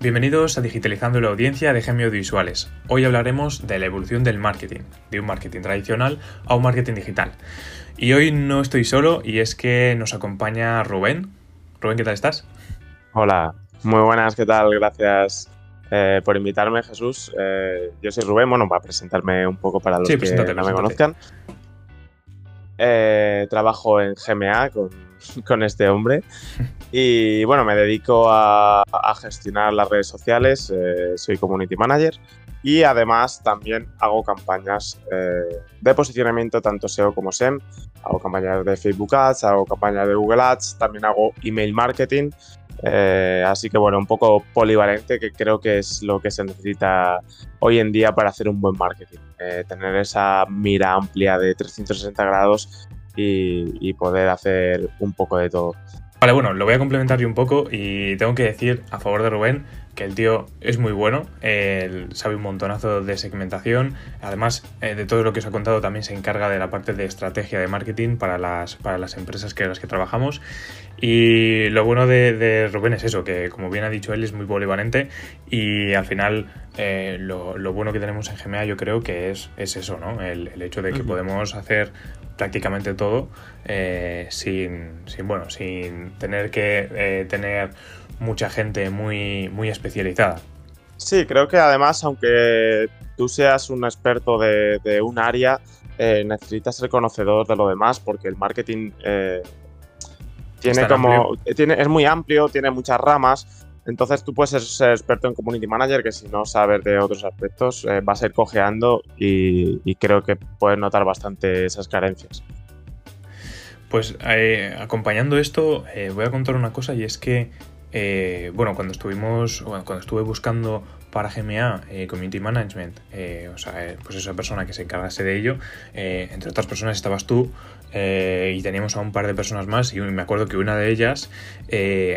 Bienvenidos a Digitalizando la Audiencia de Gemio Audiovisuales. Hoy hablaremos de la evolución del marketing, de un marketing tradicional a un marketing digital. Y hoy no estoy solo y es que nos acompaña Rubén. Rubén, ¿qué tal estás? Hola, muy buenas, ¿qué tal? Gracias eh, por invitarme, Jesús. Eh, yo soy Rubén, bueno, para presentarme un poco para los que no me conozcan. Eh, trabajo en GMA con, con este hombre. Y bueno, me dedico a, gestionar las redes sociales, eh, soy community manager y además también hago campañas eh, de posicionamiento tanto SEO como SEM, hago campañas de Facebook Ads, hago campañas de Google Ads, también hago email marketing, eh, así que bueno, un poco polivalente que creo que es lo que se necesita hoy en día para hacer un buen marketing, tener esa mira amplia de 360 grados y poder hacer un poco de todo. Vale, bueno, lo voy a complementar yo un poco y tengo que decir a favor de Rubén que el tío es muy bueno, él sabe un montonazo de segmentación, además eh, de todo lo que os ha contado también se encarga de la parte de estrategia de marketing para las, para las empresas que las que trabajamos y lo bueno de, Rubén es eso, que como bien ha dicho él es muy polivalente y al final eh, lo, bueno que tenemos en GMA yo creo que es, es eso, ¿no? El, hecho de que podemos hacer prácticamente todo eh, sin, sin, bueno, sin tener que eh, tener mucha gente muy, muy especializada. Sí, creo que además, aunque tú seas un experto de, un área, eh, necesitas ser conocedor de lo demás, porque el marketing tiene como. Tiene, es muy amplio, tiene muchas ramas. Entonces tú puedes ser, experto en community manager que si no sabes de otros aspectos va vas a ir cojeando y, creo que puedes notar bastante esas carencias. Pues eh, acompañando esto eh, voy a contar una cosa y es que eh, bueno cuando estuvimos cuando estuve buscando para GMA Community Management, o sea, pues esa persona que se encargase de ello, entre otras personas estabas tú y teníamos a un par de personas más y me acuerdo que una de ellas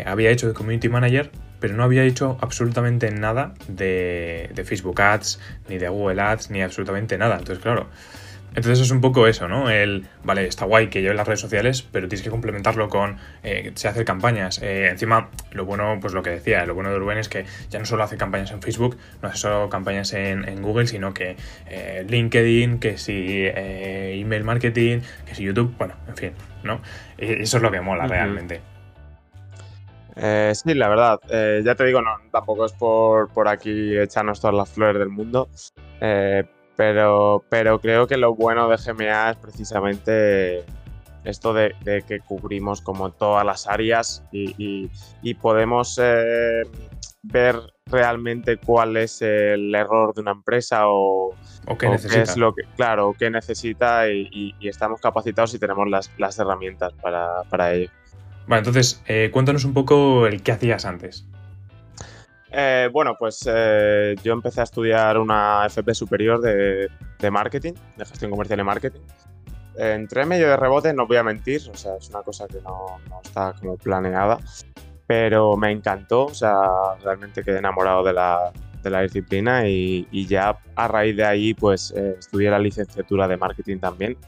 había hecho de Community Manager pero no había hecho absolutamente nada de, Facebook Ads, ni de Google Ads, ni absolutamente nada. Entonces, claro, entonces es un poco eso, ¿no? El, vale, está guay que lleve las redes sociales, pero tienes que complementarlo con, eh, se hace campañas. Eh, encima, lo bueno, pues lo que decía, lo bueno de Rubén es que ya no solo hace campañas en Facebook, no hace solo campañas en, Google, sino que eh, LinkedIn, que si email marketing, que si YouTube, bueno, en fin, ¿no? eso es lo que mola realmente. Eh, sí, la verdad. Eh, ya te digo, no, tampoco es por, por aquí echarnos todas las flores del mundo. Eh, pero, pero creo que lo bueno de GMA es precisamente esto de, que cubrimos como todas las áreas y, podemos ver realmente cuál es el error de una empresa o, qué, necesita. es lo que, claro, qué necesita y, estamos capacitados y tenemos las, las herramientas para, para ello. Vale, entonces, eh, cuéntanos un poco el qué hacías antes. Eh, bueno, pues eh, yo empecé a estudiar una FP superior de, marketing, de gestión comercial y marketing. entré medio de rebote, no voy a mentir, o sea, es una cosa que no, está como planeada, pero me encantó, o sea, realmente quedé enamorado de la, disciplina y, ya a raíz de ahí, pues estudié la licenciatura de marketing también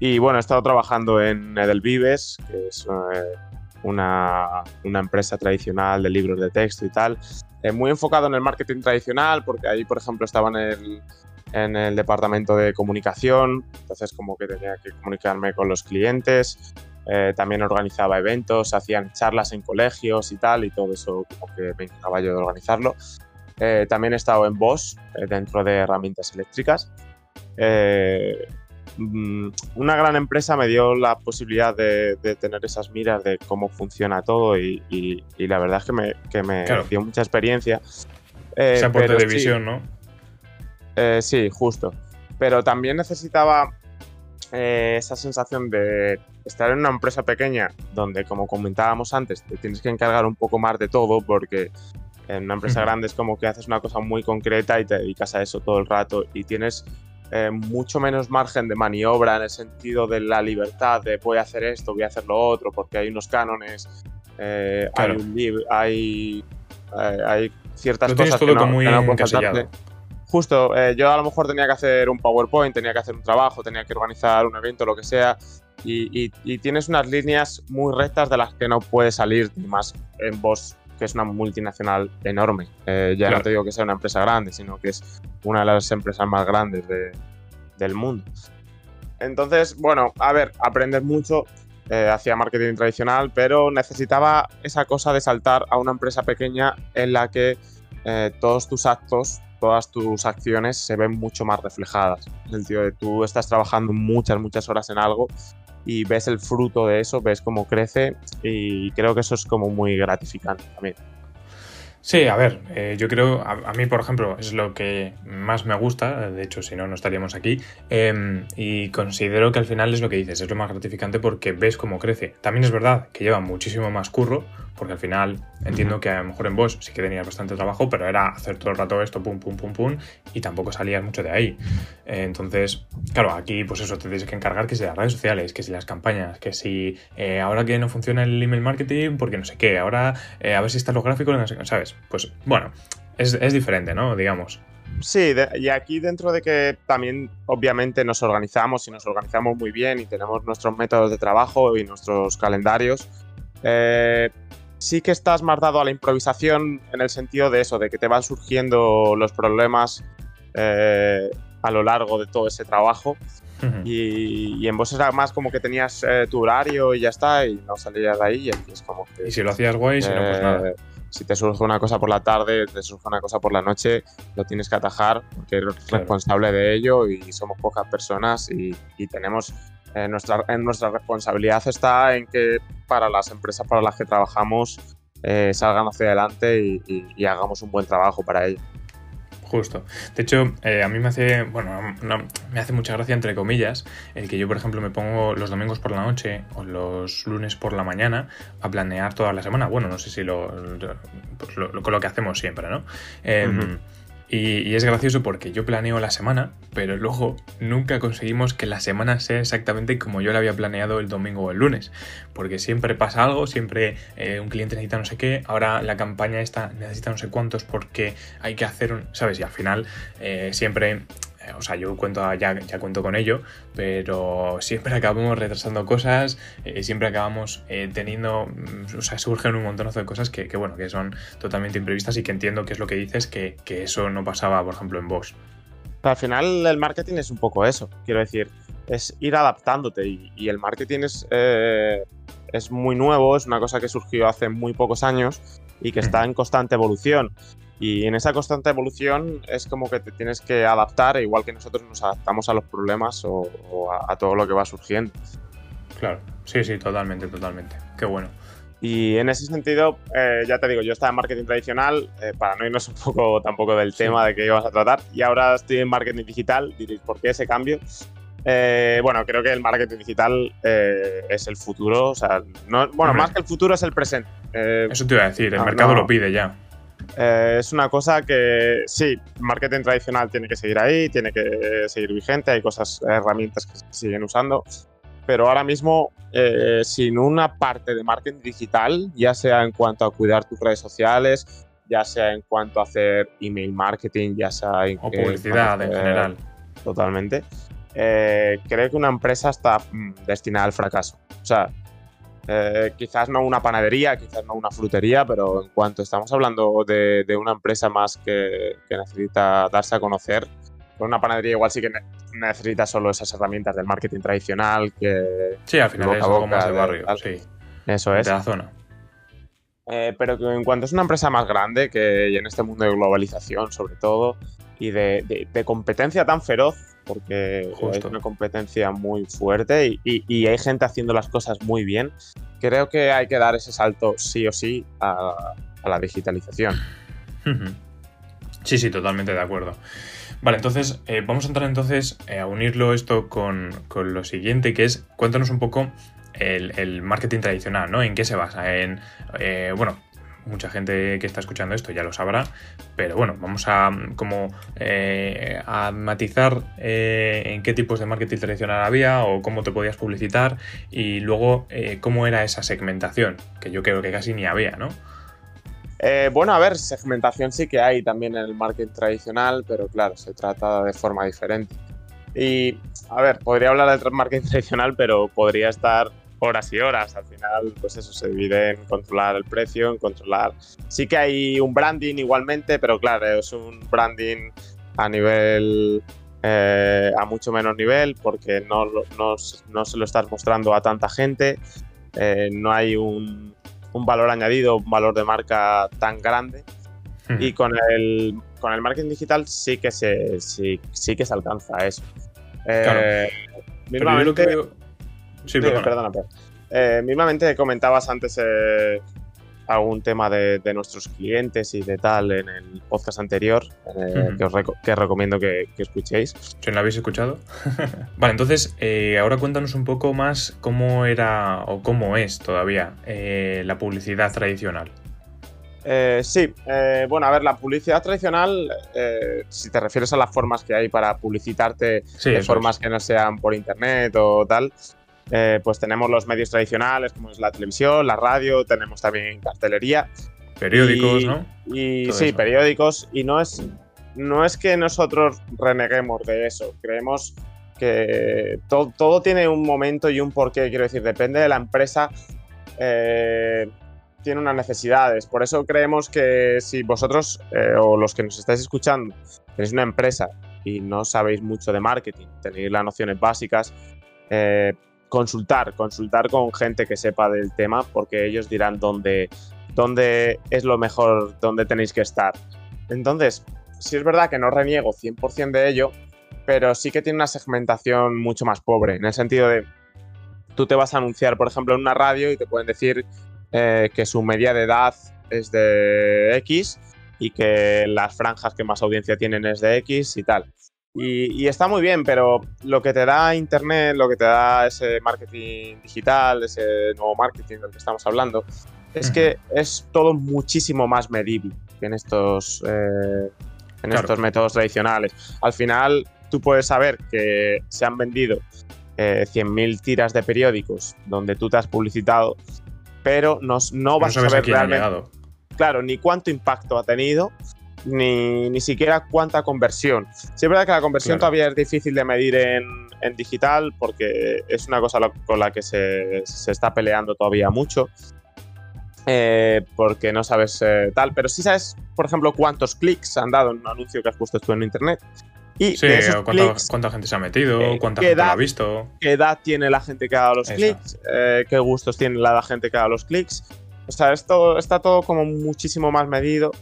y bueno, he estado trabajando en Edelvives, que es eh, una, una, empresa tradicional de libros de texto y tal, eh, muy enfocado en el marketing tradicional, porque ahí, por ejemplo, estaba en el, en el departamento de comunicación, entonces como que tenía que comunicarme con los clientes, eh, también organizaba eventos, hacían charlas en colegios y tal, y todo eso como que me encajaba yo de organizarlo. también he estado en Bosch, dentro de herramientas eléctricas. Mm, una gran empresa me dio la posibilidad de, tener esas miras de cómo funciona todo y, la verdad es que me, que me dio mucha experiencia. Eh, Ese aporte de visión, ¿no? Eh, sí, justo. Pero también necesitaba eh, esa sensación de estar en una empresa pequeña donde, como comentábamos antes, te tienes que encargar un poco más de todo porque en una empresa grande es como que haces una cosa muy concreta y te dedicas a eso todo el rato y tienes eh, mucho menos margen de maniobra en el sentido de la libertad de voy a hacer esto, voy a hacer lo otro, porque hay unos cánones, eh, hay un libro, hay, eh, hay ciertas cosas que no, muy Justo, yo a lo mejor tenía que hacer un PowerPoint, tenía que hacer un trabajo, tenía que organizar un evento, lo que sea, y, tienes unas líneas muy rectas de las que no puedes salir, más en vos que es una multinacional enorme. Eh, ya no te digo que sea una empresa grande, sino que es una de las empresas más grandes del mundo. Entonces, bueno, a ver, aprendes mucho, eh, hacía marketing tradicional, pero necesitaba esa cosa de saltar a una empresa pequeña en la que eh, todos tus actos, todas tus acciones se ven mucho más reflejadas. En el sentido de tú estás trabajando muchas, muchas horas en algo y ves el fruto de eso, ves cómo crece y creo que eso es como muy gratificante también. Sí, a ver, eh, yo creo, a, mí por ejemplo, es lo que más me gusta, de hecho si no, no estaríamos aquí, em, y considero que al final es lo que dices, es lo más gratificante porque ves cómo crece. También es verdad que lleva muchísimo más curro, porque al final entiendo que a lo mejor en vos sí que tenías bastante trabajo, pero era hacer todo el rato esto, pum, pum, pum, pum, y tampoco salías mucho de ahí. Eh, entonces, claro, aquí pues eso, te tienes que encargar que si las redes sociales, que si las campañas, que si eh, ahora que no funciona el email marketing, porque no sé qué, ahora eh, a ver si están los gráficos, no sé qué, ¿sabes? Pues bueno, es, es diferente, ¿no? Digamos. Sí, y aquí dentro de que también obviamente nos organizamos y nos organizamos muy bien y tenemos nuestros métodos de trabajo y nuestros calendarios, eh, sí que estás más dado a la improvisación en el sentido de eso, de que te van surgiendo los problemas eh, a lo largo de todo ese trabajo. y, en vos era más como que tenías eh, tu horario y ya está, y no salías de ahí. Y es como que. Y si lo hacías guay, si no, pues nada. Eh, si te surge una cosa por la tarde, te surge una cosa por la noche, lo tienes que atajar porque eres responsable de ello y somos pocas personas y, tenemos nuestra, en nuestra responsabilidad está en que para las empresas para las que trabajamos eh, salgan hacia adelante y, hagamos un buen trabajo para ello. Justo. De hecho, eh, a mí me hace, bueno, me hace mucha gracia, entre comillas, el que yo, por ejemplo, me pongo los domingos por la noche o los lunes por la mañana a planear toda la semana. Bueno, no sé si lo, pues con lo que hacemos siempre, ¿no? Em, y, es gracioso porque yo planeo la semana, pero luego nunca conseguimos que la semana sea exactamente como yo la había planeado el domingo o el lunes. Porque siempre pasa algo, siempre eh, un cliente necesita no sé qué, ahora la campaña esta necesita no sé cuántos porque hay que hacer un. ¿Sabes? Y al final eh, siempre o sea, yo cuento ya, ya cuento con ello, pero siempre acabamos retrasando cosas, eh, siempre acabamos eh, teniendo, mm, o sea, surgen un montón de cosas que, bueno, que son totalmente imprevistas y que entiendo que es lo que dices, que, eso no pasaba, por ejemplo, en vos. Al final el marketing es un poco eso, quiero decir, es ir adaptándote y, el marketing es, eh, es muy nuevo, es una cosa que surgió hace muy pocos años y que está en constante evolución. Y en esa constante evolución es como que te tienes que adaptar, igual que nosotros nos adaptamos a los problemas o, a, todo lo que va surgiendo. Claro, sí, sí, totalmente, totalmente. Qué bueno. Y en ese sentido, eh, ya te digo, yo estaba en marketing tradicional, eh, para no irnos un poco tampoco del tema de que ibas a tratar, y ahora estoy en marketing digital. Diréis, ¿por qué ese cambio? Eh, bueno, creo que el marketing digital es el futuro. O sea, no, bueno, más que el futuro es el presente. Eso te iba a decir, el mercado lo pide ya. Eh, es una cosa que sí, marketing tradicional tiene que seguir ahí, tiene que seguir vigente, hay cosas, herramientas que se siguen usando, pero ahora mismo eh, sin una parte de marketing digital, ya sea en cuanto a cuidar tus redes sociales, ya sea en cuanto a hacer email marketing, ya sea en o publicidad en general. Totalmente. Eh, creo que una empresa está mm, destinada al fracaso. O sea, eh, quizás no una panadería, quizás no una frutería, pero en cuanto estamos hablando de, una empresa más que, necesita darse a conocer, pues una panadería igual sí que necesita solo esas herramientas del marketing tradicional que... Sí, al final es algo más de barrio, sí. Eso es. De la zona. Eh, pero que en cuanto es una empresa más grande, que en este mundo de globalización sobre todo, y de competencia tan feroz, porque es una competencia muy fuerte y, hay gente haciendo las cosas muy bien. Creo que hay que dar ese salto sí o sí a, la digitalización. Sí, sí, totalmente de acuerdo. Vale, entonces eh, vamos a entrar entonces eh, a unirlo esto con, lo siguiente, que es cuéntanos un poco el, marketing tradicional, ¿no? ¿En qué se basa? En, eh, bueno, mucha gente que está escuchando esto ya lo sabrá, pero bueno, vamos a como eh, a matizar eh, en qué tipos de marketing tradicional había o cómo te podías publicitar y luego eh, cómo era esa segmentación, que yo creo que casi ni había, ¿no? bueno, a ver, segmentación sí que hay también en el marketing tradicional, pero claro, se trata de forma diferente. Y, a ver, podría hablar del marketing tradicional, pero podría estar horas y horas. Al final, pues eso se divide en controlar el precio, en controlar. Sí que hay un branding igualmente, pero claro, es un branding a nivel. Eh, a mucho menos nivel, porque no, no, no, se lo estás mostrando a tanta gente. Eh, no hay un, un, valor añadido, un valor de marca tan grande. Y con el, con el marketing digital sí que se, sí, sí que se alcanza eso. Eh, mismamente, Sí, perdona, eh, mismamente comentabas antes eh, algún tema de, nuestros clientes y de tal en el podcast anterior, eh, que os recomiendo que, escuchéis. Si no lo habéis escuchado. vale, entonces, ahora cuéntanos un poco más cómo era o cómo es todavía la publicidad tradicional. sí, bueno, a ver, la publicidad tradicional, si te refieres a las formas que hay para publicitarte de formas que no sean por internet o tal, eh, pues tenemos los medios tradicionales, como es la televisión, la radio, tenemos también cartelería. Periódicos, ¿no? Y sí, periódicos. Y no es, no es que nosotros reneguemos de eso. Creemos que todo, tiene un momento y un porqué. Quiero decir, depende de la empresa. Eh, tiene unas necesidades. Por eso creemos que si vosotros eh, o los que nos estáis escuchando tenéis una empresa y no sabéis mucho de marketing, tenéis las nociones básicas, consultar, consultar con gente que sepa del tema, porque ellos dirán dónde, dónde es lo mejor, dónde tenéis que estar. Entonces, sí es verdad que no reniego 100% de ello, pero sí que tiene una segmentación mucho más pobre, en el sentido de, tú te vas a anunciar, por ejemplo, en una radio y te pueden decir eh, que su media de edad es de X y que las franjas que más audiencia tienen es de X y tal. Y, está muy bien, pero lo que te da Internet, lo que te da ese marketing digital, ese nuevo marketing del que estamos hablando, es que es todo muchísimo más medible que en estos, eh, en estos métodos tradicionales. Al final, tú puedes saber que se han vendido eh, 100.000 tiras de periódicos donde tú te has publicitado, pero no, no vas a saber realmente. Claro, ni cuánto impacto ha tenido, ni, ni siquiera cuánta conversión. Sí es verdad que la conversión todavía es difícil de medir en, en digital porque es una cosa con la que se, se está peleando todavía mucho. Eh, porque no sabes eh, tal, pero sí sabes, por ejemplo, cuántos clics han dado en un anuncio que has puesto tú en internet. Y sí, cuánta, gente se ha metido, eh, cuánta gente lo ha visto. ¿Qué edad tiene la gente que ha dado los clics? ¿Qué gustos tiene la gente que ha dado los clics? O sea, esto está todo como muchísimo más medido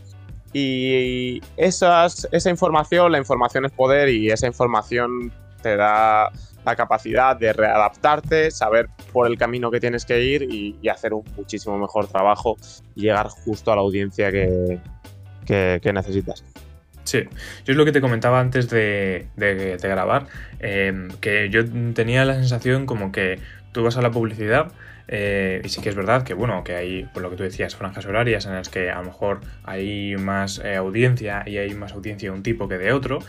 y esas, esa información, la información es poder y esa información te da la capacidad de readaptarte, saber por el camino que tienes que ir y, hacer un muchísimo mejor trabajo y llegar justo a la audiencia que, necesitas. Sí, yo es lo que te comentaba antes de, grabar, eh, que yo tenía la sensación como que tú vas a la publicidad eh, y sí que es verdad que, bueno, que hay, por lo que tú decías, franjas horarias en las que a lo mejor hay más eh, audiencia y hay más audiencia de un tipo que de otro,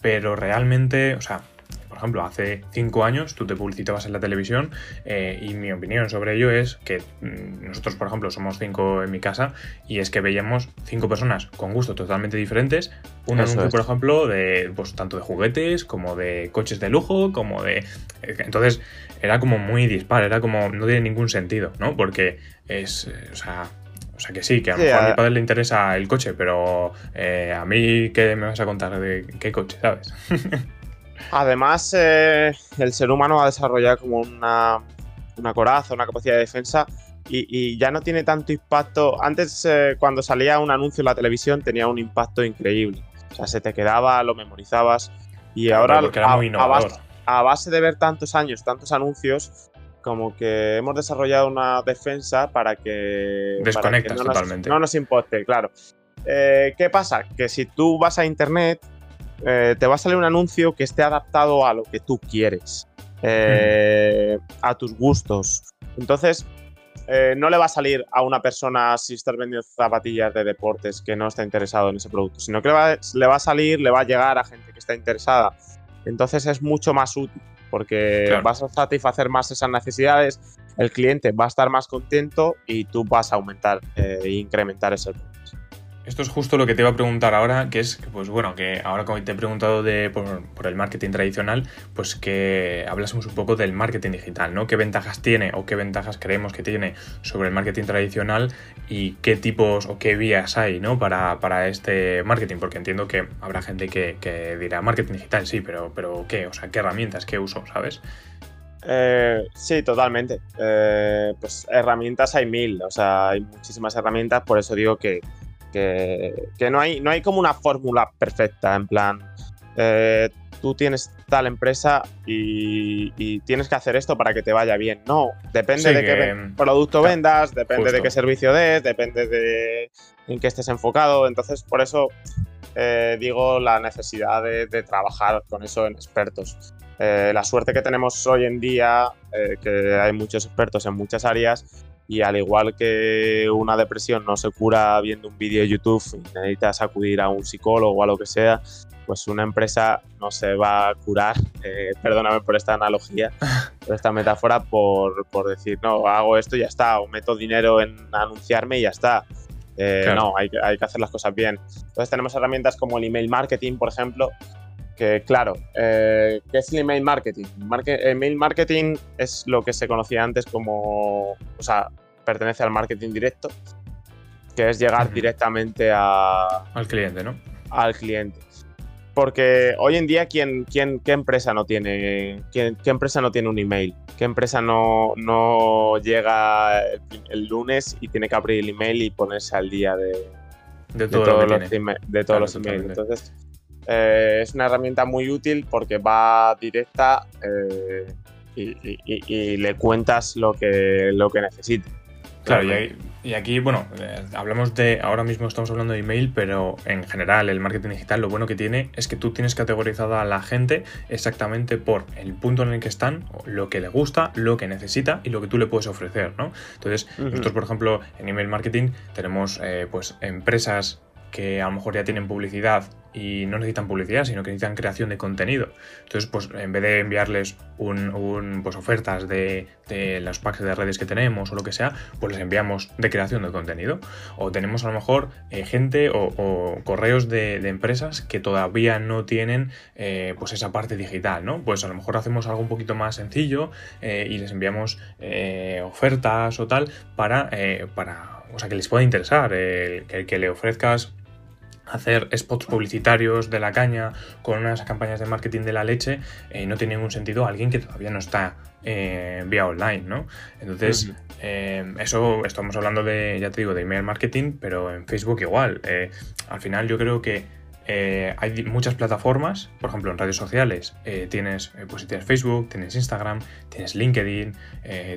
pero realmente, o sea, por ejemplo, hace cinco años tú te publicitabas en la televisión eh, y mi opinión sobre ello es que mm, nosotros, por ejemplo, somos cinco en mi casa y es que veíamos cinco personas con gustos totalmente diferentes. Un anuncio, por ejemplo, de pues tanto de juguetes como de coches de lujo, como de. Entonces, era como muy dispar, era como. no tiene ningún sentido, ¿no? Porque es. O sea, o sea que sí, que a lo mejor a mi padre le interesa el coche, pero eh, a mí, ¿qué me vas a contar de qué coche, sabes? Además, eh, el ser humano ha desarrollado como una, coraza, una capacidad de defensa y, ya no tiene tanto impacto. Antes, eh, cuando salía un anuncio en la televisión, tenía un impacto increíble. O sea, se te quedaba, lo memorizabas. Y ahora, a, base, de ver tantos años, tantos anuncios, como que hemos desarrollado una defensa para que. Desconectas no totalmente. Nos, no nos importe, claro. Eh, ¿Qué pasa? Que si tú vas a internet eh, te va a salir un anuncio que esté adaptado a lo que tú quieres, eh, a tus gustos. Entonces, eh, no le va a salir a una persona si estás vendiendo zapatillas de deportes que no está interesado en ese producto, sino que le va, a salir, le va a llegar a gente que está interesada. Entonces es mucho más útil porque vas a satisfacer más esas necesidades, el cliente va a estar más contento y tú vas a aumentar e incrementar ese esto es justo lo que te iba a preguntar ahora, que es, pues bueno, que ahora como te he preguntado de, por, el marketing tradicional, pues que hablásemos un poco del marketing digital, ¿no? ¿Qué ventajas tiene o qué ventajas creemos que tiene sobre el marketing tradicional y qué tipos o qué vías hay, ¿no? Para, para este marketing, porque entiendo que habrá gente que, que, dirá marketing digital, sí, pero, pero ¿qué? O sea, ¿qué herramientas, qué uso, ¿sabes? Eh, sí, totalmente. Eh, pues herramientas hay mil, o sea, hay muchísimas herramientas, por eso digo que que, no, hay, no hay como una fórmula perfecta, en plan, eh, tú tienes tal empresa y, tienes que hacer esto para que te vaya bien. No, depende de qué producto vendas, depende de qué servicio des, depende de en qué estés enfocado. Entonces, por eso eh, digo la necesidad de, trabajar con eso en expertos. Eh, la suerte que tenemos hoy en día, que hay muchos expertos en muchas áreas, y al igual que una depresión no se cura viendo un vídeo de YouTube y necesitas acudir a un psicólogo o a lo que sea, pues una empresa no se va a curar, eh, perdóname por esta analogía, por esta metáfora, por, por, decir, no, hago esto y ya está, o meto dinero en anunciarme y ya está. Eh, no, hay, hay, que hacer las cosas bien. Entonces tenemos herramientas como el email marketing, por ejemplo, que claro, eh, ¿qué es el email marketing? email marketing es lo que se conocía antes como, o sea, pertenece al marketing directo, que es llegar directamente a, al cliente, ¿no? Al cliente. Porque hoy en día, ¿quién, quién, ¿qué empresa no tiene, qué empresa no tiene un email? ¿Qué empresa no, no llega el, lunes y tiene que abrir el email y ponerse al día de, de, todos los, de todos los emails? Entonces, eh, es una herramienta muy útil porque va directa eh, y, le cuentas lo que, lo que necesite. Claro, y, aquí, bueno, eh, hablamos de, ahora mismo estamos hablando de email, pero en general el marketing digital lo bueno que tiene es que tú tienes categorizada a la gente exactamente por el punto en el que están, lo que le gusta, lo que necesita y lo que tú le puedes ofrecer, ¿no? Entonces, nosotros, por ejemplo, en email marketing tenemos pues empresas que a lo mejor ya tienen publicidad y no necesitan publicidad, sino que necesitan creación de contenido. Entonces, pues en vez de enviarles un, pues, ofertas de, los packs de redes que tenemos o lo que sea, pues les enviamos de creación de contenido. O tenemos a lo mejor eh, gente o, correos de, empresas que todavía no tienen eh, pues esa parte digital, ¿no? Pues a lo mejor hacemos algo un poquito más sencillo eh, y les enviamos ofertas o tal para, para o sea, que les pueda interesar, el, que le ofrezcas hacer spots publicitarios de la caña con unas campañas de marketing de la leche eh, no tiene ningún sentido a alguien que todavía no está eh, vía online, ¿no? Entonces, eh, eso estamos hablando de, ya te digo, de email marketing, pero en Facebook igual. al final yo creo que eh, hay muchas plataformas, por ejemplo en redes sociales, eh, tienes, eh, pues tienes Facebook, tienes Instagram, tienes LinkedIn,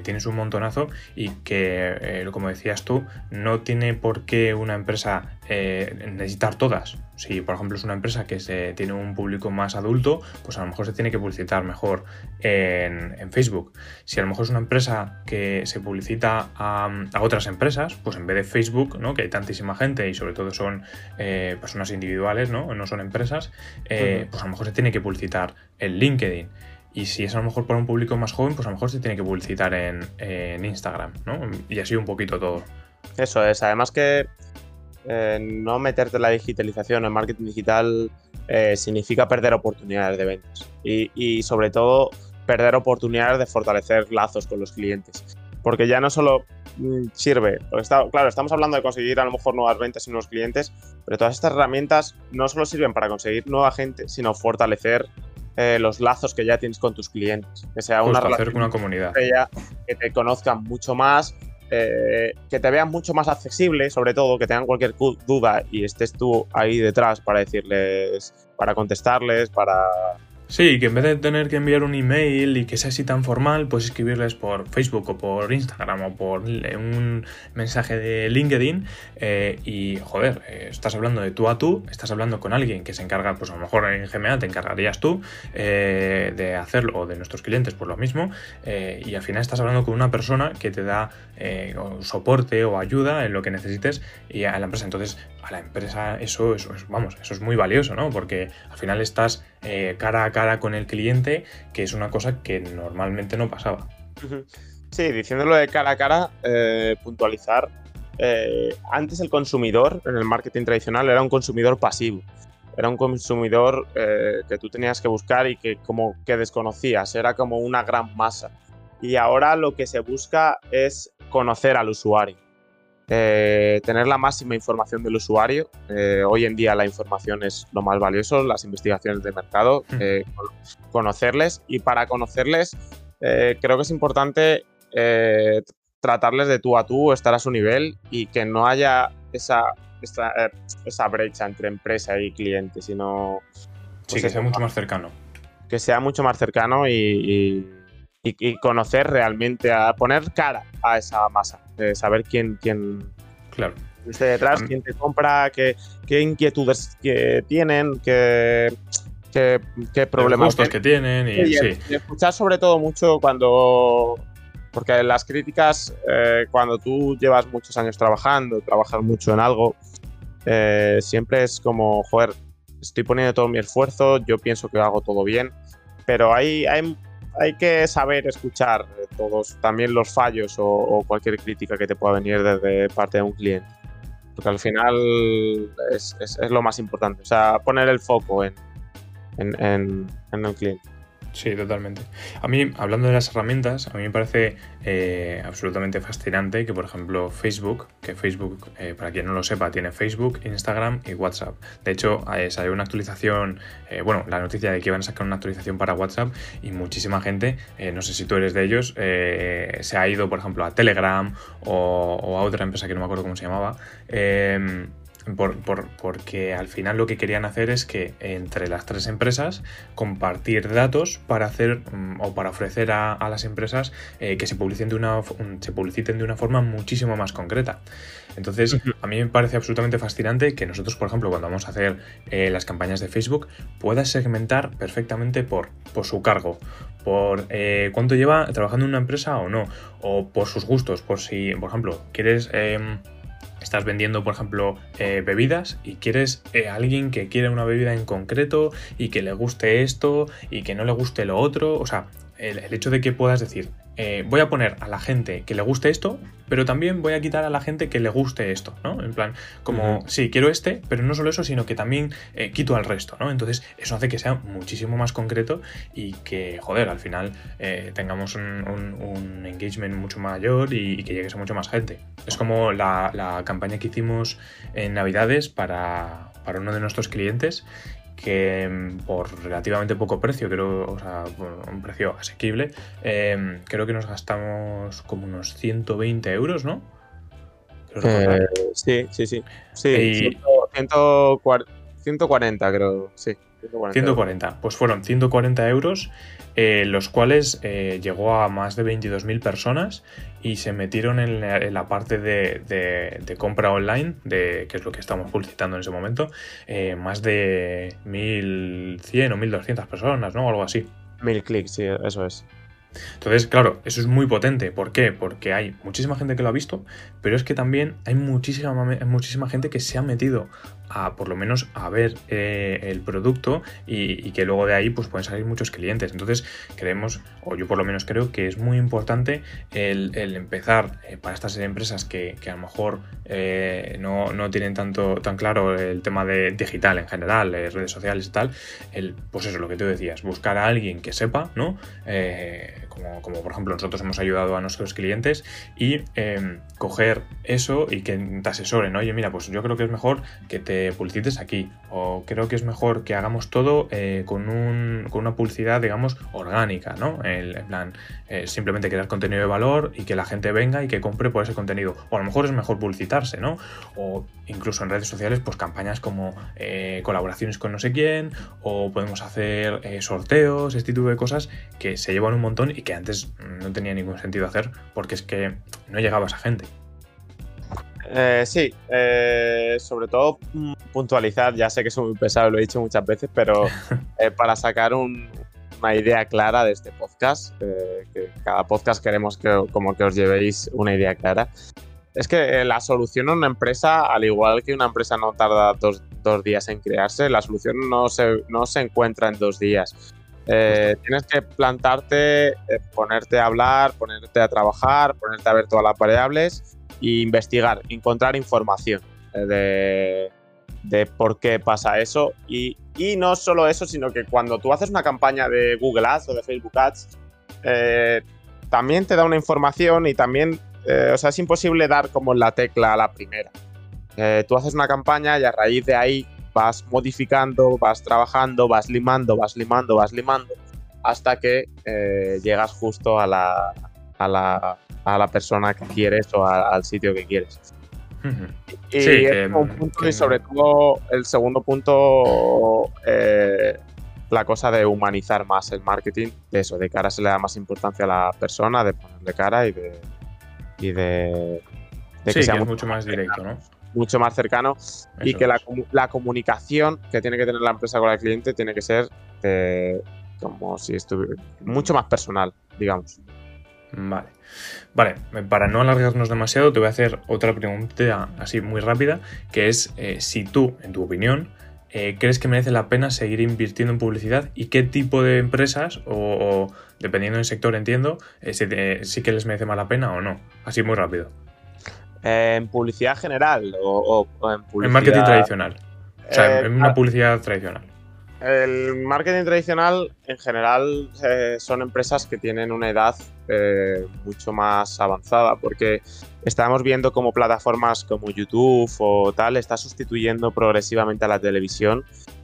tienes un montonazo y que, como decías tú, no tiene por qué una empresa necesitar todas. Si, por ejemplo, es una empresa que se, tiene un público más adulto, pues a lo mejor se tiene que publicitar mejor en, Facebook. Si a lo mejor es una empresa que se publicita a, otras empresas, pues en vez de Facebook, ¿no? que hay tantísima gente y sobre todo son personas individuales, ¿no? ¿no? son empresas, eh, pues a lo mejor se tiene que publicitar en LinkedIn. Y si es a lo mejor para un público más joven, pues a lo mejor se tiene que publicitar en, Instagram, ¿no? Y así un poquito todo. Eso es, además que eh, no meterte en la digitalización, en marketing digital, eh, significa perder oportunidades de ventas. Y, sobre todo, perder oportunidades de fortalecer lazos con los clientes. Porque ya no solo mm, sirve, claro, estamos hablando de conseguir a lo mejor nuevas ventas y nuevos clientes, pero todas estas herramientas no solo sirven para conseguir nueva gente, sino fortalecer eh, los lazos que ya tienes con tus clientes. Que sea una relación una comunidad. Que te conozcan mucho más, eh, que te vean mucho más accesible, sobre todo, que tengan cualquier duda y estés tú ahí detrás para decirles, para contestarles, para Sí, que en vez de tener que enviar un email y que sea así tan formal, pues escribirles por Facebook o por Instagram o por un mensaje de LinkedIn eh, y, joder, eh, estás hablando de tú a tú, estás hablando con alguien que se encarga, pues a lo mejor en GMA te encargarías tú eh, de hacerlo o de nuestros clientes, pues lo mismo, y al final estás hablando con una persona que te da soporte o ayuda en lo que necesites y a la empresa. Entonces, a la empresa eso, eso es, vamos, eso es muy valioso, ¿no? Porque al final estás eh, cara a cara con el cliente, que es una cosa que normalmente no pasaba. Sí, diciéndolo de cara a cara, eh, puntualizar, eh, antes el consumidor en el marketing tradicional era un consumidor pasivo. Era un consumidor que tú tenías que buscar y que como que desconocías, era como una gran masa. Y ahora lo que se busca es conocer al usuario. Eh, tener la máxima información del usuario. hoy en día la información es lo más valioso, las investigaciones de mercado, hmm. conocerles y para conocerles creo que es importante tratarles de tú a tú, estar a su nivel y que no haya esa, esa, eh, esa brecha entre empresa y cliente, sino... sí, pues que sea mucho más cercano. Que sea mucho más cercano y, y, conocer realmente, a poner cara a esa masa, saber quién, quién claro. esté detrás, quién te compra, qué, qué inquietudes que tienen, qué, qué, qué problemas que tienen. Y, sí. y escuchar sobre todo mucho cuando porque las críticas, eh, cuando tú llevas muchos años trabajando, trabajas mucho en algo, eh, siempre es como, joder, estoy poniendo todo mi esfuerzo, yo pienso que hago todo bien, pero hay, hay, hay que saber escuchar todos, también los fallos o, cualquier crítica que te pueda venir desde parte de un cliente. Porque al final es, es, lo más importante, o sea, poner el foco en, en, en, en el cliente. Sí, totalmente. A mí, hablando de las herramientas, a mí me parece eh, absolutamente fascinante que, por ejemplo, Facebook, que Facebook, eh, para quien no lo sepa, tiene Facebook, Instagram y WhatsApp. De hecho, eh, salió una actualización, bueno, la noticia de que iban a sacar una actualización para WhatsApp y muchísima gente, no sé si tú eres de ellos, se ha ido, por ejemplo, a Telegram o, o, a otra empresa que no me acuerdo cómo se llamaba por, porque al final lo que querían hacer es que entre las tres empresas compartir datos para hacer mm, o para ofrecer a, las empresas eh, que se publiciten, de una, se publiciten de una forma muchísimo más concreta. Entonces, a mí me parece absolutamente fascinante que nosotros, por ejemplo, cuando vamos a hacer eh, las campañas de Facebook, puedas segmentar perfectamente por, por su cargo, por eh, cuánto lleva trabajando en una empresa o no, o por sus gustos, por si, por ejemplo, quieres em, estás vendiendo, por ejemplo, eh, bebidas y quieres a eh, alguien que quiere una bebida en concreto y que le guste esto y que no le guste lo otro. O sea, el, hecho de que puedas decir, eh, voy a poner a la gente que le guste esto, pero también voy a quitar a la gente que le guste esto, ¿no? En plan, como, sí, quiero este, pero no solo eso, sino que también eh, quito al resto, ¿no? Entonces, eso hace que sea muchísimo más concreto y que, joder, al final eh, tengamos un, engagement mucho mayor y, que llegue a mucho más gente. Es como la, campaña que hicimos en Navidades para, para uno de nuestros clientes que mm, por relativamente poco precio, creo, o sea, un precio asequible, em, creo que nos gastamos como unos 120 euros, ¿no? Eh, sí, sí, sí. Sí, 140, creo, sí. 140, Pues fueron 140 euros, eh, los cuales eh, llegó a más de 22.000 personas y se metieron en la, parte de, compra online, de, que es lo que estamos publicitando en ese momento, eh, más de 1.100 o 1.200 personas, ¿no? Algo así. Mil clics, sí, eso es. Entonces, claro, eso es muy potente. ¿Por qué? Porque hay muchísima gente que lo ha visto, pero es que también hay muchísima, muchísima gente que se ha metido a, por lo menos, a ver eh, el producto y, que luego de ahí pues pueden salir muchos clientes. Entonces, creemos, o yo por lo menos creo que es muy importante el, empezar eh, para estas empresas que, a lo mejor eh, no, no, tienen tanto tan claro el tema de digital en general, redes sociales y tal, el, pues eso, lo que tú decías, buscar a alguien que sepa, ¿no? Como, por ejemplo nosotros hemos ayudado a nuestros clientes y em, coger eso y que te asesoren, oye, mira, pues yo creo que es mejor que te publicites aquí o creo que es mejor que hagamos todo eh, con, un, con, una publicidad, digamos, orgánica, ¿no? En, plan, eh, simplemente crear contenido de valor y que la gente venga y que compre por ese contenido. O a lo mejor es mejor publicitarse, ¿no? O incluso en redes sociales, pues campañas como eh, colaboraciones con no sé quién, o podemos hacer sorteos, este tipo de cosas que se llevan un montón que antes no tenía ningún sentido hacer porque es que no llegaba esa gente. Eh, sí, eh, sobre todo mm, puntualizar, ya sé que soy muy pesado, lo he dicho muchas veces, pero eh, para sacar una idea clara de este podcast, que cada podcast queremos que como que os llevéis una idea clara, es que la solución en una empresa, al igual que una empresa no tarda dos, dos días en crearse, la solución no se, no se encuentra en dos días. Tienes que plantarte, ponerte a hablar, ponerte a trabajar, ponerte a ver todas las variables investigar, encontrar información de, de por qué pasa eso. Y, no solo eso, sino que cuando tú haces una campaña de Google Ads o de Facebook Ads, eh, también te da una información y también, eh, o sea, es imposible dar como la tecla a la primera. Eh, tú haces una campaña y a raíz de ahí vas modificando, vas trabajando, vas limando, vas limando, vas limando, hasta que llegas justo a la, a la, a la persona que quieres o al sitio que quieres. Y, sobre todo el segundo punto, eh, la cosa de humanizar más el marketing, de eso, de cara se le da más importancia a la persona, de ponerle cara y de, y de, que sea mucho, más directo, ¿no? Mucho más cercano y que la, comunicación que tiene que tener la empresa con el cliente tiene que ser como si estuviera mucho más personal, digamos. Vale. Vale, para no alargarnos demasiado, te voy a hacer otra pregunta así muy rápida, que es eh, si tú, en tu opinión, eh, crees que merece la pena seguir invirtiendo en publicidad y qué tipo de empresas, o, dependiendo del sector, entiendo, eh, si, sí que les merece más la pena o no. Así muy rápido. ¿En publicidad general o, en publicidad? En marketing tradicional. O sea, en una publicidad tradicional. El marketing tradicional, en general, eh, son empresas que tienen una edad eh, mucho más avanzada, porque estamos viendo como plataformas como YouTube o tal está sustituyendo progresivamente a la televisión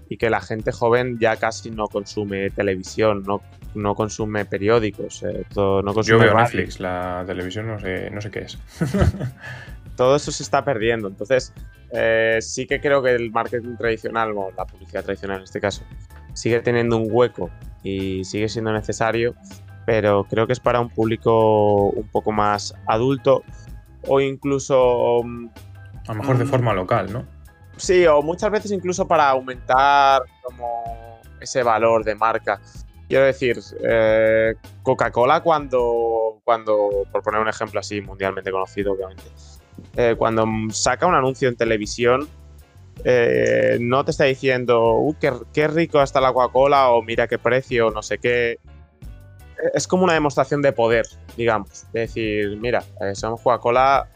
y que la gente joven ya casi no consume televisión, no, no consume periódicos, eh, no consume Yo veo Netflix, la televisión no sé, no sé qué es. todo eso se está perdiendo. Entonces, eh, sí que creo que el marketing tradicional, o la publicidad tradicional en este caso, sigue teniendo un hueco y sigue siendo necesario, pero creo que es para un público un poco más adulto o incluso... A lo mejor de mm, forma local, ¿no? Sí, o muchas veces incluso para aumentar como ese valor de marca. Quiero decir, eh, Coca-Cola cuando, cuando, por poner un ejemplo así mundialmente conocido, obviamente, eh, cuando saca un anuncio en televisión, eh, no te está diciendo, uh, qué, rico está la Coca-Cola o mira qué precio, no sé qué. Es como una demostración de poder, digamos. De decir, mira, eh, somos Coca-Cola.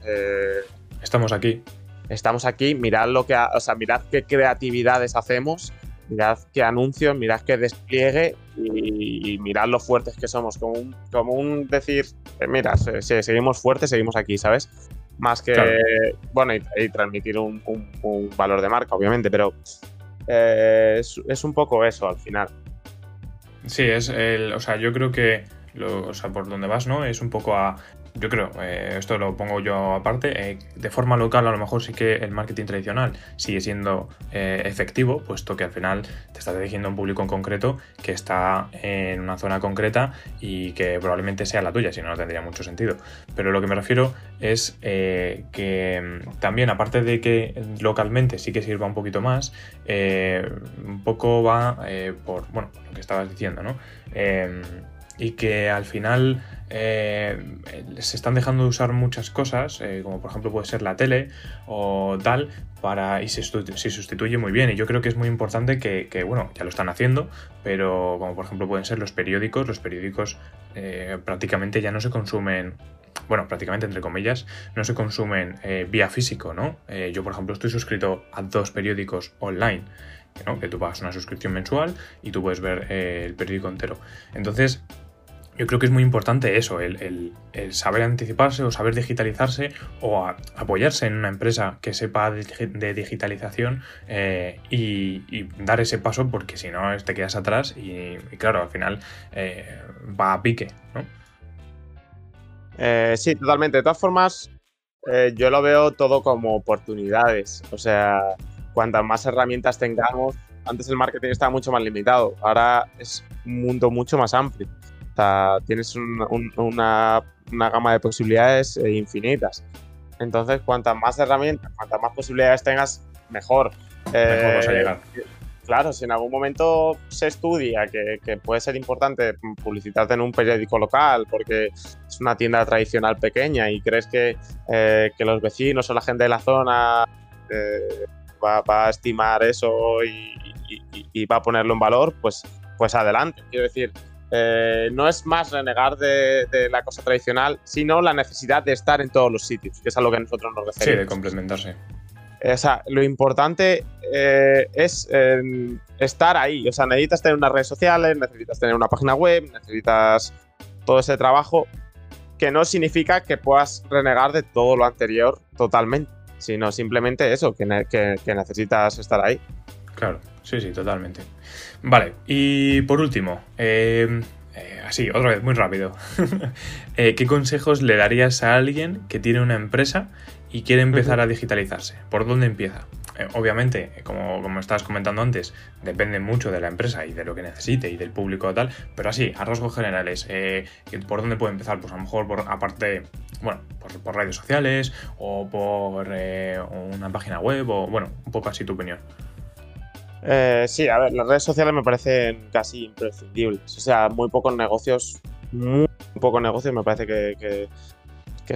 estamos aquí. Estamos aquí, mirad lo que, o sea, mirad qué creatividades hacemos, mirad qué anuncios, mirad qué despliegue y, mirad lo fuertes que somos. Como un, como un decir, mira, seguimos fuertes, seguimos aquí, ¿sabes? más que, bueno, y, transmitir un, valor de marca, obviamente, pero eh, es, un poco eso al final. Sí, es el, o sea, yo creo que, o sea, por donde vas, ¿no? Es un poco a yo creo, eh, esto lo pongo yo aparte, eh, de forma local a lo mejor sí que el marketing tradicional sigue siendo eh, efectivo, puesto que al final te estás dirigiendo a un público en concreto que está en una zona concreta y que probablemente sea la tuya, si no, no tendría mucho sentido. Pero lo que me refiero es que mm, también, aparte de que localmente sí que sirva un poquito más, un poco va por, bueno, lo que estabas diciendo, ¿no? Y que al final eh, se están dejando de usar muchas cosas, eh, como por ejemplo puede ser la tele o tal, para, y se, sustituye muy bien. Y yo creo que es muy importante que, bueno, ya lo están haciendo, pero como por ejemplo pueden ser los periódicos, los periódicos eh, prácticamente ya no se consumen bueno, prácticamente entre comillas, no se consumen vía físico, ¿no? yo, por ejemplo, estoy suscrito a dos periódicos online. Que tú pagas una suscripción mensual y tú puedes ver el periódico entero. Entonces, yo creo que es muy importante eso, el, saber anticiparse o saber digitalizarse o apoyarse en una empresa que sepa de, digitalización eh, y, dar ese paso porque si no te quedas atrás y, claro, al final eh, va a pique, ¿no? Eh, sí, totalmente. De todas formas, yo lo veo todo como oportunidades. O sea, cuantas más herramientas tengamos, antes el marketing estaba mucho más limitado, ahora es un mundo mucho más amplio tienes una, gama de posibilidades eh, infinitas. Entonces, cuantas más herramientas, cuantas más posibilidades tengas, mejor. Mejor vas a eh, llegar. Claro, si en algún momento se estudia que, puede ser importante publicitarte en un periódico local porque es una tienda tradicional pequeña y crees que, eh, los vecinos o la gente de la zona va, a estimar eso y, y, va a ponerlo en valor, pues, pues adelante. Quiero decir, eh, no es más renegar de, la cosa tradicional, sino la necesidad de estar en todos los sitios, que es a lo que nosotros nos referimos. Sí, de complementarse. O sea, lo importante eh, es em, estar ahí. O sea, necesitas tener unas redes sociales, necesitas tener una página web, necesitas todo ese trabajo, que no significa que puedas renegar de todo lo anterior totalmente, sino simplemente eso, que, necesitas estar ahí. Claro, sí, sí, totalmente. Vale, y por último, em, eh, así, otra vez, muy rápido. Eh, ¿Qué consejos le darías a alguien que tiene una empresa y quiere empezar a digitalizarse? ¿Por dónde empieza? Eh, obviamente, como, como estabas comentando antes, depende mucho de la empresa y de lo que necesite y del público tal, pero así, a rasgos generales, eh, ¿por dónde puede empezar? Pues a lo mejor por, aparte, bueno, por, redes sociales o por eh, una página web o, bueno, un poco así tu opinión. Sí, a ver, las redes sociales me parecen casi imprescindibles. O sea, muy pocos negocios, muy pocos negocios me parece que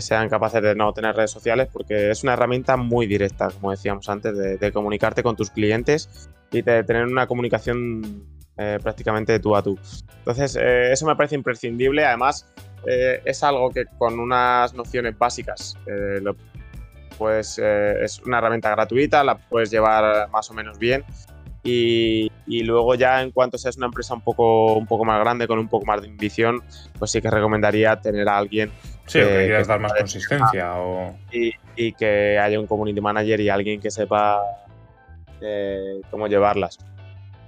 sean capaces de no tener redes sociales porque es una herramienta muy directa, como decíamos antes, de, comunicarte con tus clientes y de tener una comunicación eh, prácticamente tú a tú. Entonces, eh, eso me parece imprescindible. Además, eh, es algo que con unas nociones básicas lo pues, es una herramienta gratuita, la puedes llevar más o menos bien y, luego ya en cuanto seas una empresa un poco, un poco más grande, con un poco más de ambición, pues sí que recomendaría tener a alguien... Sí, que, quieras dar más consistencia o... Y, que haya un community manager y alguien que sepa eh, cómo llevarlas.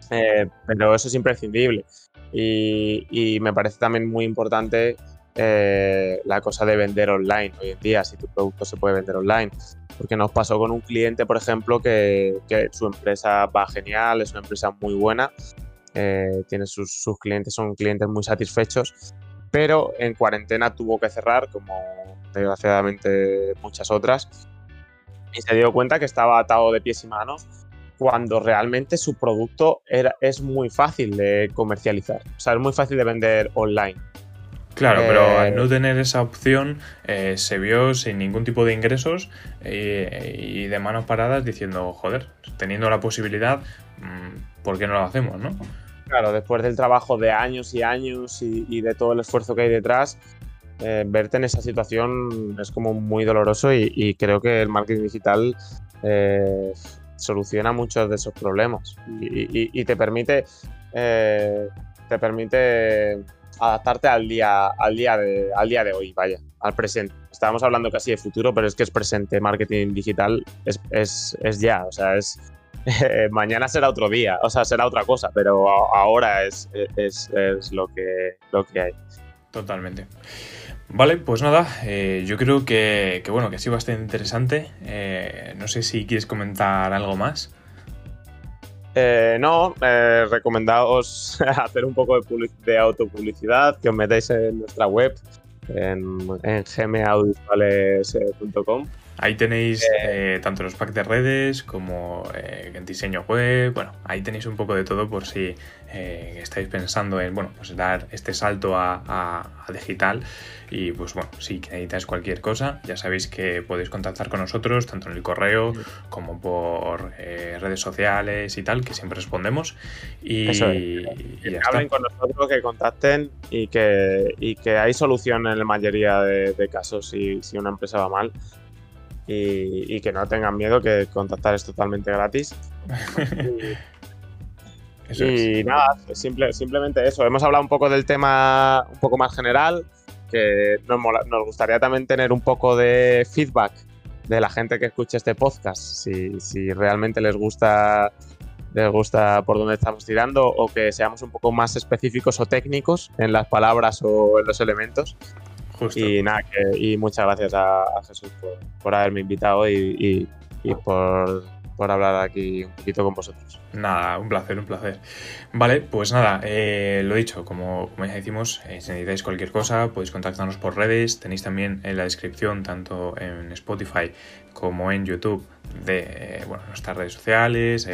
Eh, pero eso es imprescindible. Y, me parece también muy importante eh, la cosa de vender online hoy en día, si tu producto se puede vender online porque nos pasó con un cliente, por ejemplo, que, su empresa va genial, es una empresa muy buena, eh, tiene sus, clientes, son clientes muy satisfechos, pero en cuarentena tuvo que cerrar, como desgraciadamente muchas otras, y se dio cuenta que estaba atado de pies y manos cuando realmente su producto era, es muy fácil de comercializar, o sea, es muy fácil de vender online. Claro, pero al no eh, tener esa opción eh, se vio sin ningún tipo de ingresos eh, y de manos paradas diciendo, joder, teniendo la posibilidad, mm, ¿por qué no lo hacemos, no? Claro, después del trabajo de años y años y, de todo el esfuerzo que hay detrás, verte en esa situación es como muy doloroso y, creo que el marketing digital soluciona muchos de esos problemas y, te permite te permite adaptarte al día, al día, de, al día de hoy, vaya, al presente. Estábamos hablando casi de futuro, pero es que es presente. Marketing digital es, es, es ya, o sea, es mañana será otro día, o sea, será otra cosa, pero ahora es, es, es lo, que, lo que hay. Totalmente. Vale, pues nada, eh, yo creo que, que, bueno, que ha sido bastante interesante. Eh, no sé si quieres comentar algo más. Eh, no, eh, recomendaos hacer un poco de, autopublicidad, que os metáis en nuestra web, en, en gmaudiovisuales.com. Ahí tenéis eh, eh, tanto los packs de redes como eh, el diseño web. Bueno, ahí tenéis un poco de todo por si estáis pensando en bueno, pues dar este salto a, digital. Y pues bueno, si necesitáis cualquier cosa, ya sabéis que podéis contactar con nosotros, tanto en el correo como por redes sociales y tal, que siempre respondemos. Y, que hablen con nosotros, que contacten y que, que hay solución en la mayoría de, casos si, si una empresa va mal y, que no tengan miedo, que contactar es totalmente gratis. y, nada, simple, simplemente eso. Hemos hablado un poco del tema un poco más general, que nos, nos gustaría también tener un poco de feedback de la gente que escuche este podcast, si, si realmente les gusta les gusta por dónde estamos tirando o que seamos un poco más específicos o técnicos en las palabras o en los elementos. Y nada, y muchas gracias a, Jesús por, haberme invitado y, por, hablar aquí un poquito con vosotros. Nada, un placer, un placer. Vale, pues nada, eh, lo dicho, como, como ya decimos, eh, si necesitáis cualquier cosa, podéis contactarnos por redes, tenéis también en la descripción, tanto en Spotify como en YouTube, de eh, bueno, nuestras redes sociales,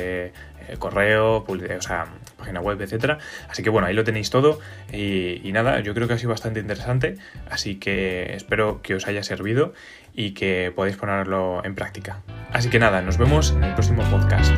correo, o sea, página web, etcétera. Así que bueno, ahí lo tenéis todo. Y, nada, yo creo que ha sido bastante interesante. Así que espero que os haya servido y que podáis ponerlo en práctica. Así que nada, nos vemos en el próximo podcast.